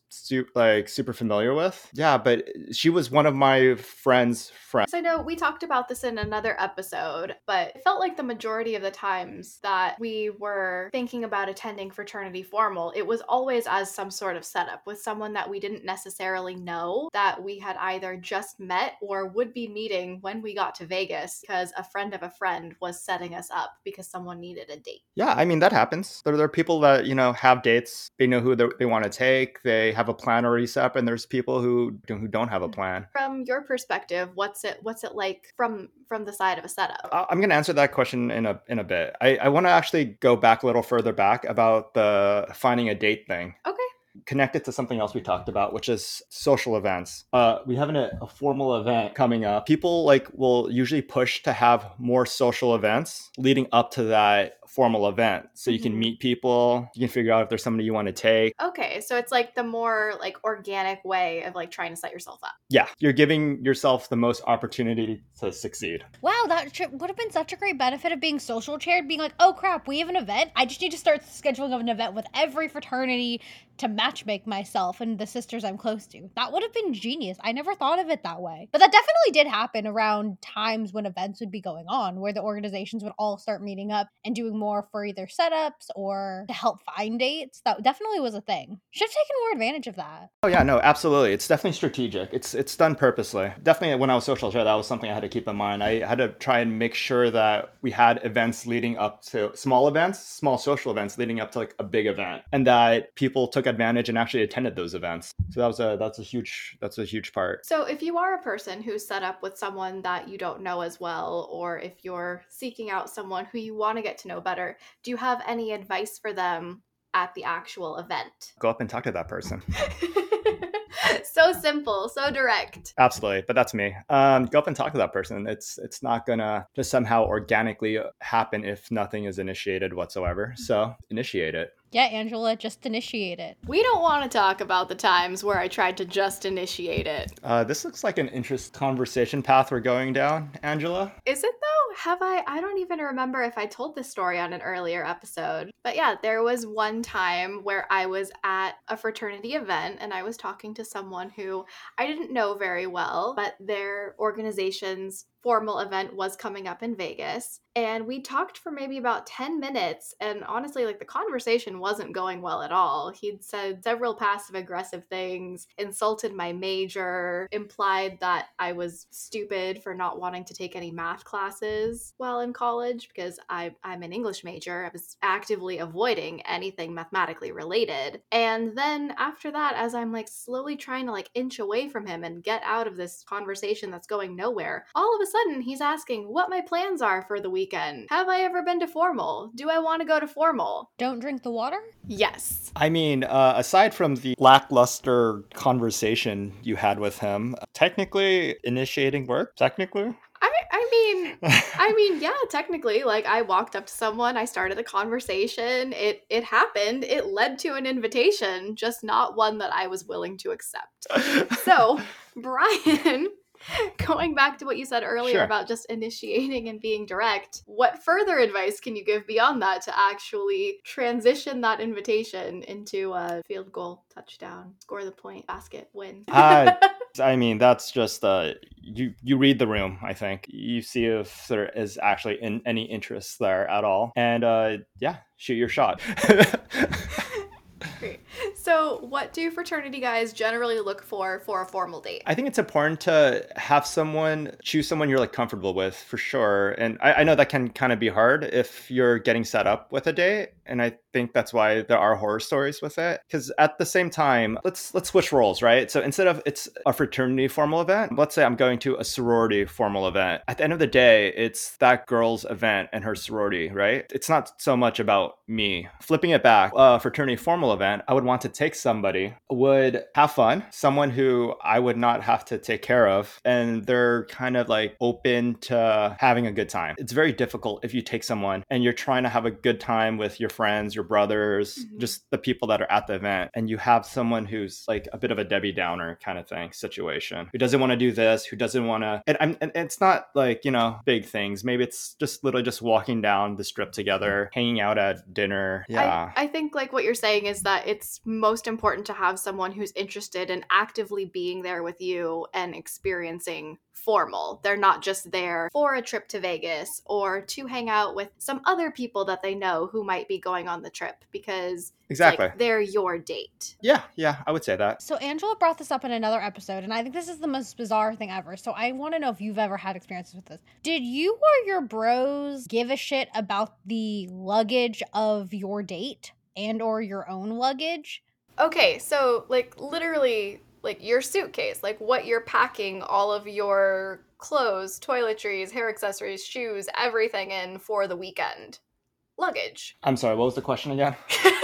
like super familiar with. Yeah, but she was one of my friends' friends. So I know we talked about this in another episode, but it felt like the majority of the times that we were thinking about attending fraternity formal, it was always as some sort of setup with someone that we didn't necessarily know that we had either just met or would be meeting when we got to Vegas because a friend of a friend was setting us up because someone needed a date. Yeah, I mean that happens. There, there are people that you know have dates. They know who they, want to take. They have a plan already set up, and there's people who who don't have a mm. plan. From your perspective, what's it what's it like from from the side of a setup? I- I'm going to answer that question in a in a bit. I, I want to actually go back a little further back about the finding a date thing. Okay. Connect it to something else we talked about, which is social events. Uh, we have an, a formal event coming up. People like will usually push to have more social events leading up to that formal event, so you Mhm. can meet people. You can figure out if there's somebody you want to take. Okay, so it's like the more like organic way of like trying to set yourself up. Yeah, you're giving yourself the most opportunity to succeed. Wow, that trip would have been such a great benefit of being social chaired, being like, oh crap, we have an event. I just need to start scheduling of an event with every fraternity to matchmake myself and the sisters I'm close to. That would have been genius. I never thought of it that way. But that definitely did happen around times when events would be going on, where the organizations would all start meeting up and doing more for either setups or to help find dates. That definitely was a thing. Should have taken more advantage of that. Oh yeah, no, absolutely. It's definitely strategic. It's it's done purposely. Definitely when I was social chair, that was something I had to keep in mind. I had to try and make sure that we had events leading up to small events, small social events leading up to like a big event, and that people took advantage and actually attended those events. So that was a that's a huge that's a huge part. So if you are a person who's set up with someone that you don't know as well, or if you're seeking out someone who you want to get to know better, do you have any advice for them at the actual event? Go up and talk to that person. so simple, so direct. Absolutely, but that's me. Um, go up and talk to that person. It's it's not gonna just somehow organically happen if nothing is initiated whatsoever. So initiate it. Yeah, Angela, just initiate it. We don't want to talk about the times where I tried to just initiate it. Uh, this looks like an interest conversation path we're going down, Angela. Is it though? Have I? I don't even remember if I told this story on an earlier episode. But yeah, there was one time where I was at a fraternity event and I was talking to someone who I didn't know very well, but their organization's formal event was coming up in Vegas. And we talked for maybe about 10 minutes. And honestly, like the conversation wasn't going well at all. He'd said several passive aggressive things, insulted my major, implied that I was stupid for not wanting to take any math classes while in college because I, I'm an English major. I was actively avoiding anything mathematically related. And then after that, as I'm like slowly trying to like inch away from him and get out of this conversation that's going nowhere, all of a sudden he's asking what my plans are for the weekend. Have I ever been to formal? Do I want to go to formal? Don't drink the water? Yes. I mean, uh, aside from the lackluster conversation you had with him, technically initiating work, technically. I I mean, I mean, yeah, technically, like I walked up to someone, I started a conversation. It it happened. It led to an invitation, just not one that I was willing to accept. So, Brian, going back to what you said earlier Sure. about just initiating and being direct, what further advice can you give beyond that to actually transition that invitation into a field goal, touchdown, score the point, basket, win? Uh, I mean, that's just uh, you. You read the room. I think you see if there is actually in, any interest there at all, and uh, yeah, shoot your shot. So, what do fraternity guys generally look for for a formal date? I think it's important to have someone choose someone you're like comfortable with for sure. And I, I know that can kind of be hard if you're getting set up with a date. And I think that's why there are horror stories with it. Because at the same time, let's let's switch roles, right? So instead of it's a fraternity formal event, let's say I'm going to a sorority formal event. At the end of the day, it's that girl's event and her sorority, right? It's not so much about me. Flipping it back, a fraternity formal event, I would want to take somebody, would have fun, someone who I would not have to take care of, and they're kind of like open to having a good time. It's very difficult if you take someone and you're trying to have a good time with your friends, your brothers, Mhm. just the people that are at the event, and you have someone who's like a bit of a Debbie Downer kind of thing situation, who doesn't want to do this, who doesn't want to, and, I'm- and it's not like, you know, big things. Maybe it's just literally just walking down the strip together, hanging out at dinner. Yeah. I, I think like what you're saying is that it's most important to have someone who's interested in actively being there with you and experiencing formal. They're not just there for a trip to Vegas or to hang out with some other people that they know who might be going on the trip because exactly. like, they're your date. yeah, yeah, I would say that. So Angela brought this up in another episode, and I think this is the most bizarre thing ever. So I want to know if you've ever had experiences with this. Did you or your bros give a shit about the luggage of your date and or your own luggage? Okay, so like literally like your suitcase, like what you're packing all of your clothes, toiletries, hair accessories, shoes, everything in for the weekend. Luggage. I'm sorry, what was the question again?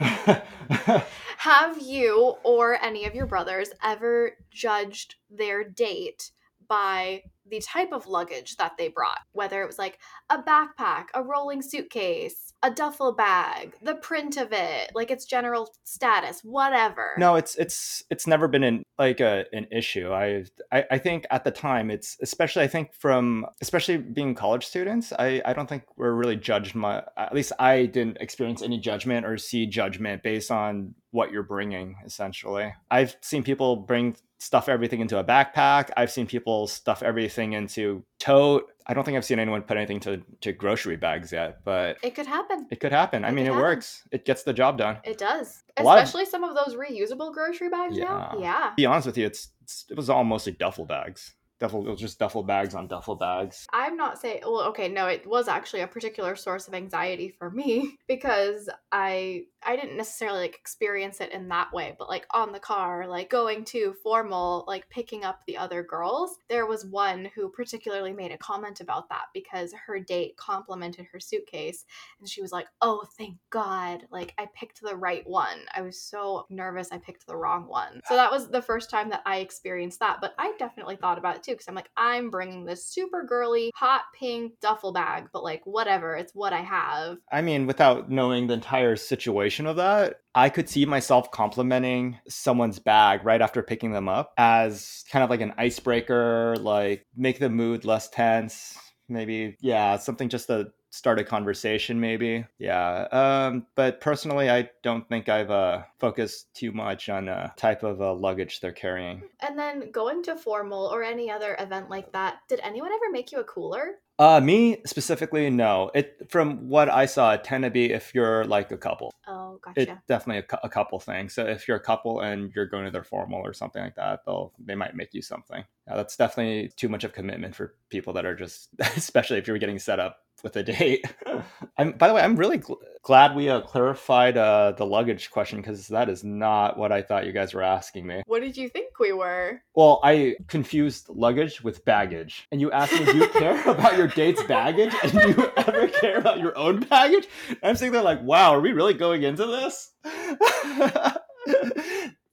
Have you or any of your brothers ever judged their date by the type of luggage that they brought? Whether it was like a backpack, a rolling suitcase, a duffel bag, the print of it, like its general status, whatever. no, it's it's it's never been an like a an issue. I, I I think at the time it's especially I think from especially being college students, I I don't think we're really judged my at least I didn't experience any judgment or see judgment based on what you're bringing essentially. I've seen people bring stuff everything into a backpack. I've seen people stuff everything into tote. I don't think I've seen anyone put anything to to grocery bags yet, but It could happen. it could happen. I mean, it happen. works. It gets the job done. It does. A lot of- Especially some of those reusable grocery bags now. Yeah. Yeah. be honest with you, it's, it's it was all mostly duffel bags. Duffel, it was just duffel bags on duffel bags. I'm not saying well, okay, no, it was actually a particular source of anxiety for me because I I didn't necessarily like experience it in that way, but like on the car, like going to formal, like picking up the other girls, there was one who particularly made a comment about that because her date complimented her suitcase and she was like, "Oh, thank God, like I picked the right one." I was so nervous I picked the wrong one. So that was the first time that I experienced that, but I definitely thought about it too because I'm like, I'm bringing this super girly hot pink duffel bag, but like whatever, it's what I have. I mean, without knowing the entire situation of that, I could see myself complimenting someone's bag right after picking them up as kind of like an icebreaker, like make the mood less tense. Maybe, yeah, something just to start a conversation, maybe. Yeah. Um, but personally, I don't think I've uh, focused too much on uh, type of uh, luggage they're carrying. And then going to formal or any other event like that, did anyone ever make you a cooler? Uh, me specifically, no. It from what I saw, it tend to be if you're like a couple. Oh, gotcha. It's definitely a, a couple thing. So if you're a couple and you're going to their formal or something like that, they'll they might make you something. Yeah, that's definitely too much of commitment for people that are just, especially if you're getting set up with a date. I'm by the way, I'm really gl- glad we uh, clarified uh, the luggage question because that is not what I thought you guys were asking me. What did you think we were? Well, I confused luggage with baggage. And you asked me, do you care about your date's baggage? And do you ever care about your own baggage? And I'm sitting there like, wow, are we really going into this?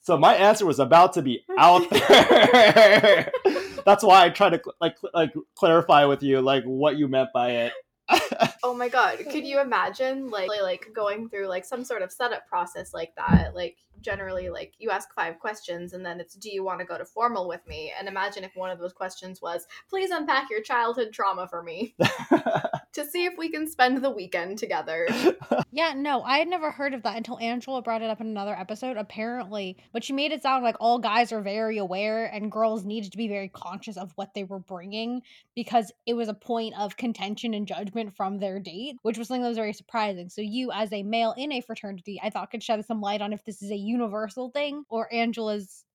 so my answer was about to be out there. that's why I try to like like clarify with you like what you meant by it. oh my god could you imagine like like going through like some sort of setup process like that? Like generally like you ask five questions and then it's do you want to go to formal with me and imagine if one of those questions was please unpack your childhood trauma for me to see if we can spend the weekend together Yeah, no, I had never heard of that until Angela brought it up in another episode. Apparently, but she made it sound like all guys are very aware and girls needed to be very conscious of what they were bringing because it was a point of contention and judgment from their date, which was something that was very surprising. So, you, as a male in a fraternity, I thought could shed some light on if this is a universal thing or Angela's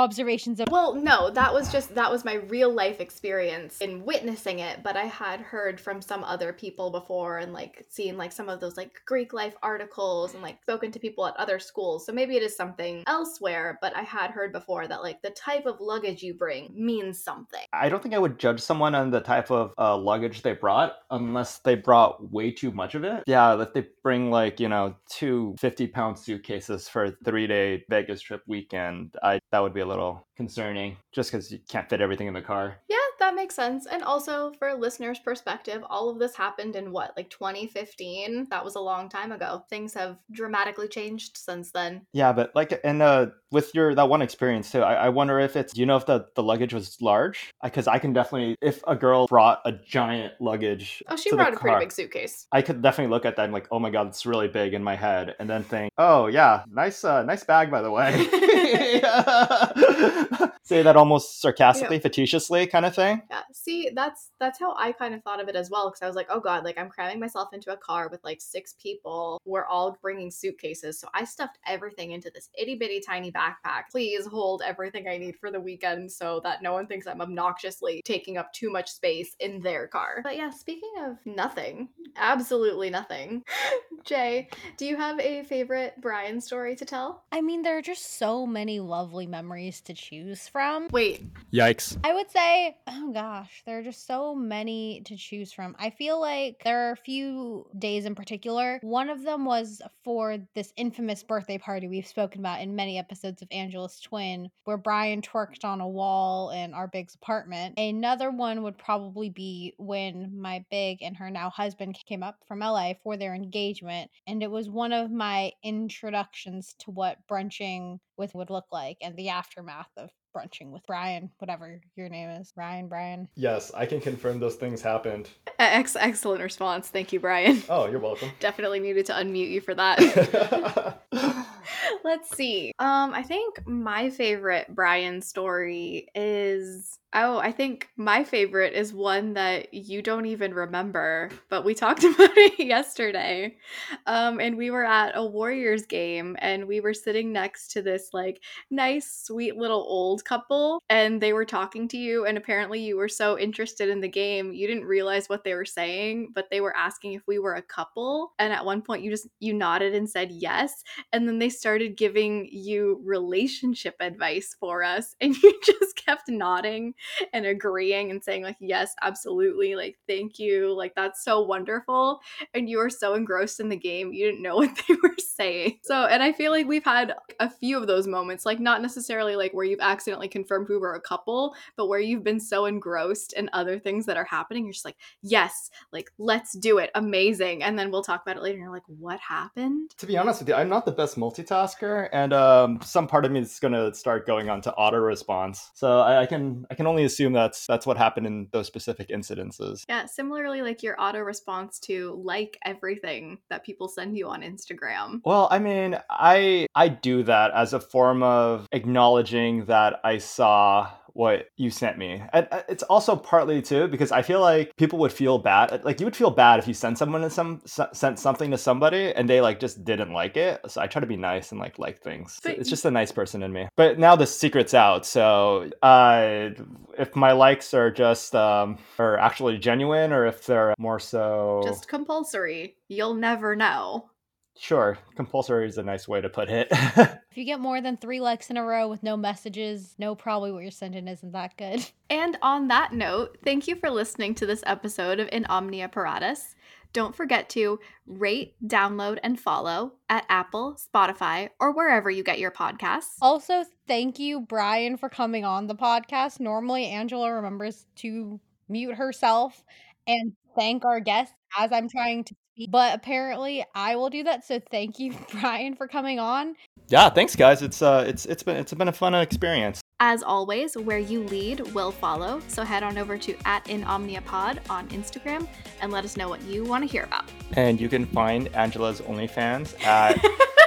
observations of well no that was just that was my real life experience in witnessing it but i had heard from some other people before and like seen like some of those like greek life articles and like spoken to people at other schools so maybe it is something elsewhere but i had heard before that like the type of luggage you bring means something I don't think I would judge someone on the type of uh, luggage they brought unless they brought way too much of it. Yeah, if they bring like, you know, two 50 pound suitcases for a three day Vegas trip weekend, I that would be a little concerning just because you can't fit everything in the car. yeah that makes sense and also for a listeners perspective all of this happened in what like 2015 that was a long time ago things have dramatically changed since then Yeah, but like, and uh, with your that one experience too, I, I wonder if it's, do you know if the, the luggage was large? Because I can definitely, if a girl brought a giant luggage, oh she brought a pretty big suitcase I could definitely look at that and like, oh my god, it's really big in my head, and then think, oh yeah, nice, uh, nice bag by the way. Say that almost sarcastically, facetiously, kind of thing. Yeah. See, that's that's how I kind of thought of it as well because I was like, "Oh god, like I'm cramming myself into a car with like six people. We're all bringing suitcases." So I stuffed everything into this itty-bitty tiny backpack. Please hold everything I need for the weekend so that no one thinks I'm obnoxiously taking up too much space in their car. But yeah, speaking of nothing, absolutely nothing. Jay, do you have a favorite Brian story to tell? I mean, there are just so many lovely memories to choose from. Wait, Yikes. I would say, oh gosh, there are just so many to choose from. I feel like there are a few days in particular. One of them was for this infamous birthday party we've spoken about in many episodes of Angela's Twin, where Brian twerked on a wall in our big's apartment. Another one would probably be when my big and her now husband came up from LA for their engagement. And it was one of my introductions to what brunching with would look like and the aftermath of brunching with Brian, whatever your name is. Ryan, Brian. Yes, I can confirm those things happened. ex- excellent response. Thank you, Brian. Oh, you're welcome. Definitely needed to unmute you for that. Let's see. Um, I think my favorite Brian story is oh, I think my favorite is one that you don't even remember, but we talked about it yesterday. Um, and we were at a Warriors game and we were sitting next to this like nice, sweet little old couple, and they were talking to you, and apparently you were so interested in the game, you didn't realize what they were saying, but they were asking if we were a couple. And at one point you just you nodded and said yes, and then they started giving you relationship advice for us and you just kept nodding and agreeing and saying like yes absolutely like thank you like that's so wonderful and you were so engrossed in the game you didn't know what they were saying. So and i feel like we've had a few of those moments like not necessarily like where you've accidentally confirmed who we were a couple but where you've been so engrossed in other things that are happening you're just like yes like let's do it amazing and then we'll talk about it later and you're like what happened? To be honest with you, I'm not the best multitasker, and um, some part of me is gonna start going on to auto response. So I, I can I can only assume that's that's what happened in those specific incidences. Yeah, similarly, like your auto response to like everything that people send you on Instagram. Well, I mean, I I do that as a form of acknowledging that I saw what you sent me. And uh, it's also partly too because I feel like people would feel bad. Like you would feel bad if you sent someone to some s- sent something to somebody and they like just didn't like it. So I try to be nice and like like things. But- it's just a nice person in me. But now the secret's out. So uh, if my likes are just um, are actually genuine or if they're more so Just compulsory. You'll never know. Sure, compulsory is a nice way to put it. If you get more than three likes in a row with no messages, no, probably what you're sending isn't that good. And on that note, thank you for listening to this episode of In Omnia Paratus. Don't forget to rate, download, and follow at Apple, Spotify, or wherever you get your podcasts. Also, thank you, Brian, for coming on the podcast. Normally, Angela remembers to mute herself and thank our guests as I'm trying to speak, but apparently I will do that. So, thank you, Brian, for coming on. Yeah, thanks, guys. It's uh, it's it's been it's been a fun experience. As always, where you lead will follow. So head on over to at in InOmniaPod on Instagram and let us know what you want to hear about. And you can find Angela's OnlyFans at